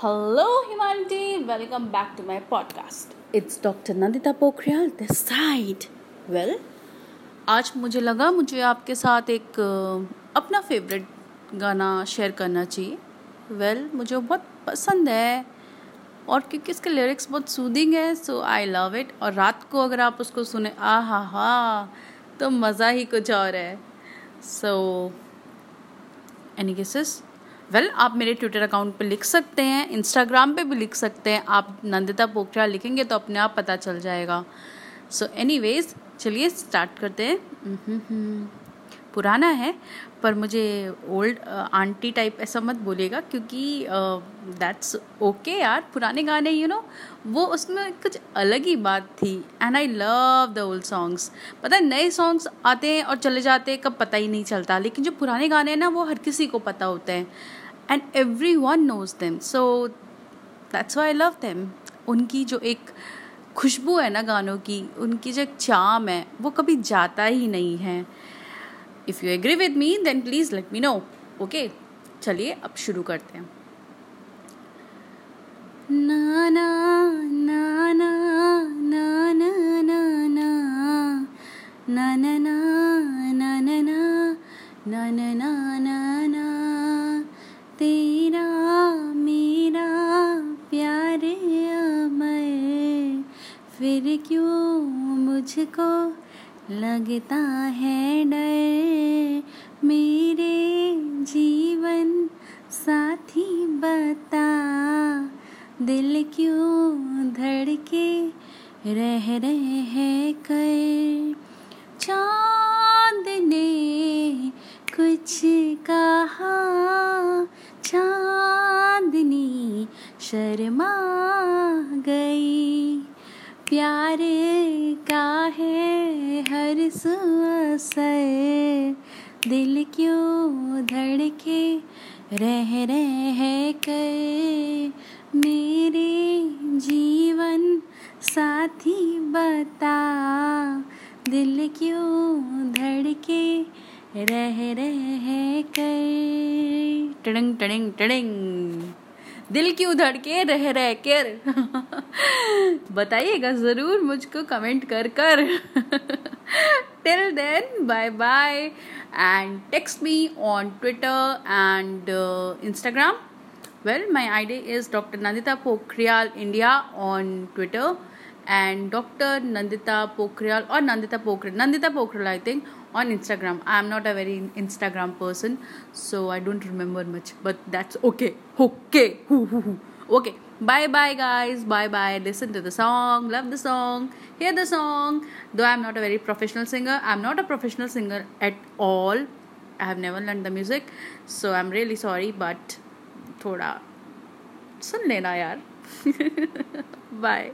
Hello, humanity. Welcome back to my podcast. It's Dr. Nandita Pokhriyal this side. Well, आज मुझे लगा मुझे आपके साथ एक अपना फेवरेट गाना शेयर करना चाहिए वेल well, मुझे बहुत पसंद है और क्योंकि इसके लिरिक्स बहुत सूदिंग है सो आई लव इट और रात को अगर आप उसको सुने आ हा हा तो मज़ा ही कुछ और है so any cases well well, आप मेरे ट्विटर अकाउंट पे लिख सकते हैं इंस्टाग्राम पे भी लिख सकते हैं। आप नंदिता पोखरियाल लिखेंगे तो अपने आप पता चल जाएगा। सो एनी चलिए स्टार्ट करते हैं। हम्म, हम्म, हम्म। पुराना है पर मुझे ओल्ड आंटी टाइप ऐसा मत बोलेगा क्योंकि दैट्स ओके यार पुराने गाने यू you नो know, वो उसमें कुछ अलग ही बात थी and I love the old songs पता है नए सॉन्ग्स आते हैं और चले जाते हैं कब पता ही नहीं चलता लेकिन जो पुराने गाने हैं ना वो हर किसी को पता होते हैं and everyone knows them so that's why I love them उनकी जो एक खुशबू है ना गानों की उनकी जो एक चाम है वो कभी जाता ही नहीं है। If you agree with me then please let me know okay चलिए अब शुरू करते हैं ना ना ना ना ना ना ना ना ना ना तेरा मेरा प्यार अमर फिर क्यों मुझको लगता है डर मेरे जीवन साथी बता। दिल क्यों धड़के रह रहे हैं कर? चाँद ने कुछ कहा, चांदनी शर्मा प्यार का है हर सुअसर? दिल क्यों धड़के रह रहे कर? मेरे जीवन साथी बता। दिल क्यों धड़के रह रहे कर? टड़ंग टड़ंग टड़ंग। दिल की उधड़ के रह रह कर। बताइएगा ज़रूर मुझको कमेंट कर कर। Till then bye bye and text me on Twitter and Instagram well my id is doctor Nandita Pokhriyal India on twitter. And dr nandita pokhriyal or nandita pokhriyal nandita pokhriyal i think on Instagram. I'm not a very Instagram person, so I don't remember much, but that's okay. Okay. okay. Bye bye, guys. Bye bye. Listen to the song, love the song, hear the song. Though I'm not a very professional singer, I'm not a professional singer at all. I have never learned the music, so I'm really sorry, but थोड़ा सुन लेना यार bye